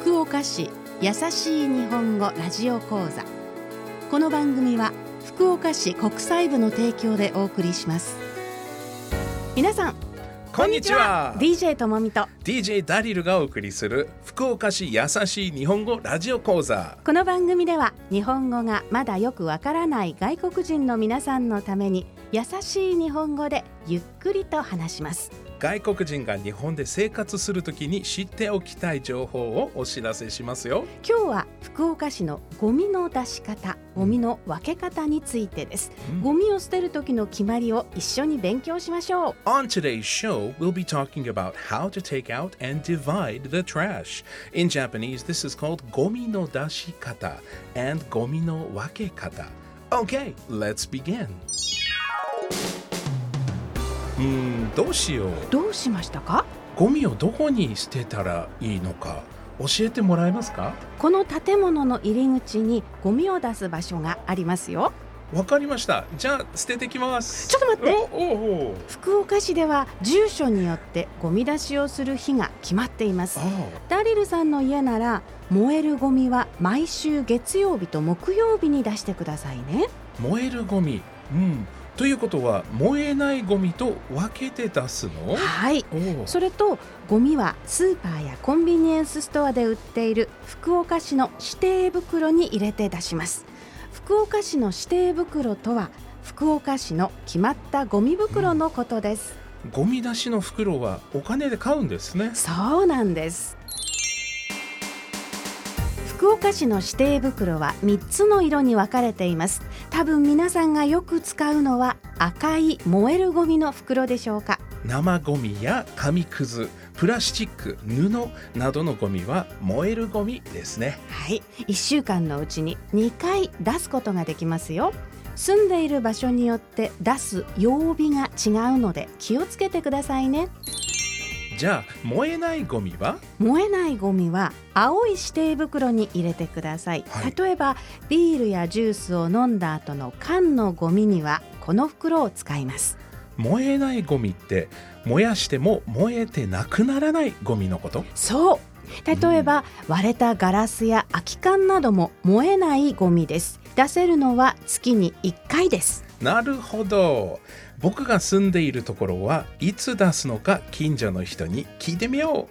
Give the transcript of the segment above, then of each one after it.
福岡市優しい日本語ラジオ講座。この番組は福岡市国際部の提供でお送りします。皆さんこんにちは。DJ と。もみと DJ ダリルがお送りする福岡市優しい日本語ラジオ講座。この番組では日本語がまだよくわからない外国人の皆さんのために優しい日本語でゆっくりと話します外国人が日本で生活するときに知っておきたい情報をお知らせしますよ今日は福岡市のゴミの出し方ゴミの分け方についてです、うんゴミを捨てる時の決まりを一緒に勉強しましょう On today's show, we'll be talking about how to take out and divide the trash. In Japanese, this is called gomi no dashikata and gomi no wakekata. Okay, let's begin. うーん、どうしよう。どうしましたか？ゴミをどこに捨てたらいいのか教えてもらえますか？この建物の入り口にゴミを出す場所がありますよわかりました。じゃあ捨ててきます。ちょっと待って福岡市では住所によってゴミ出しをする日が決まっていますあダリルさんの家なら燃えるゴミは毎週月曜日と木曜日に出してくださいね燃えるゴミ。うん。ということは燃えないゴミと分けて出すの？はい。それとゴミはスーパーやコンビニエンスストアで売っている福岡市の指定袋に入れて出します。福岡市の指定袋とは福岡市の決まったゴミ袋のことです、ゴミ出しの袋はお金で買うんですね。そうなんです福岡市の指定袋は3つの色に分かれています。多分皆さんがよく使うのは赤い燃えるゴミの袋でしょうか。生ゴミや紙くず、プラスチック、布などのゴミは燃えるゴミですね。はい。1週間のうちに2回出すことができますよ。住んでいる場所によって出す曜日が違うので気をつけてくださいねじゃあ燃えないゴミは？燃えないゴミは青い指定袋に入れてください、はい。例えばビールやジュースを飲んだ後の缶のゴミにはこの袋を使います。燃えないゴミって燃やしても燃えてなくならないゴミのこと？そう。例えば、割れたガラスや空き缶なども燃えないゴミです。出せるのは月に1回です。なるほど僕が住んでいるところはいつ出すのか近所の人に聞いてみよ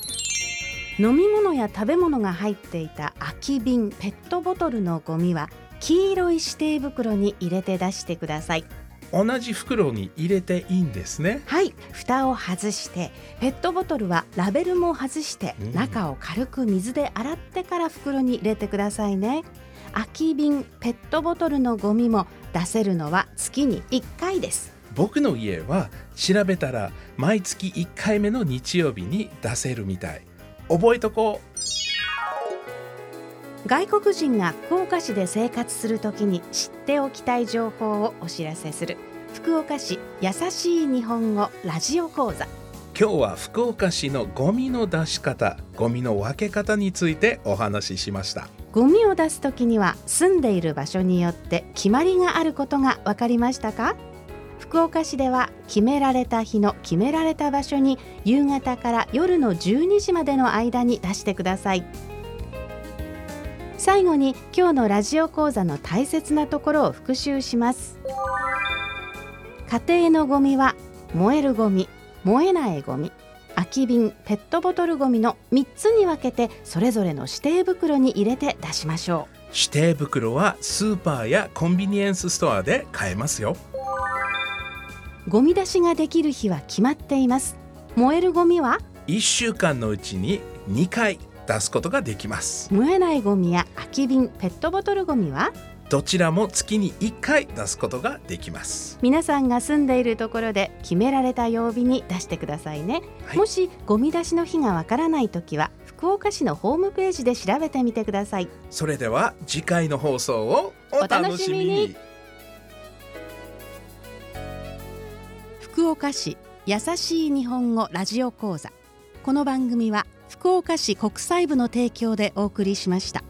飲み物や食べ物が入っていた空き瓶ペットボトルのゴミは黄色い指定袋に入れて出してください。う同じ袋に入れていいんですね。はい蓋を外してペットボトルはラベルも外してうん。中を軽く水で洗ってから袋に入れてくださいね。空き瓶ペットボトルのゴミも出せるのは月に1回です僕の家は調べたら毎月1回目の日曜日に出せるみたい。覚えとこ外国人が福岡市で生活するときに知っておきたい情報をお知らせする。福岡市優しい日本語ラジオ講座。う今日は福岡市のゴミの出し方ゴミの分け方についてお話ししました。ゴミを出すときには住んでいる場所によって決まりがあることが分かりましたか？福岡市では決められた日の決められた場所に夕方から夜の12時までの間に出してください。最後に今日のラジオ講座の大切なところを復習します。家庭のゴミは燃えるゴミ燃えないゴミ空き瓶ペットボトルゴミの3つに分けてそれぞれの指定袋に入れて出しましょう。指定袋はスーパーやコンビニエンスストアで買えますよ。ゴミ出しができる日は決まっています。燃えるゴミは？1週間のうちに2回出すことができます。燃えないゴミや空き瓶ペットボトルゴミは？どちらも月に1回出すことができます。皆さんが住んでいるところで決められた曜日に出してくださいね、はい。もしゴミ出しの日がわからないときは福岡市のホームページで調べてみてください。それでは次回の放送をお楽しみに岡市優しい日本語ラジオ講座。この番組は福岡市国際部の提供でお送りしました。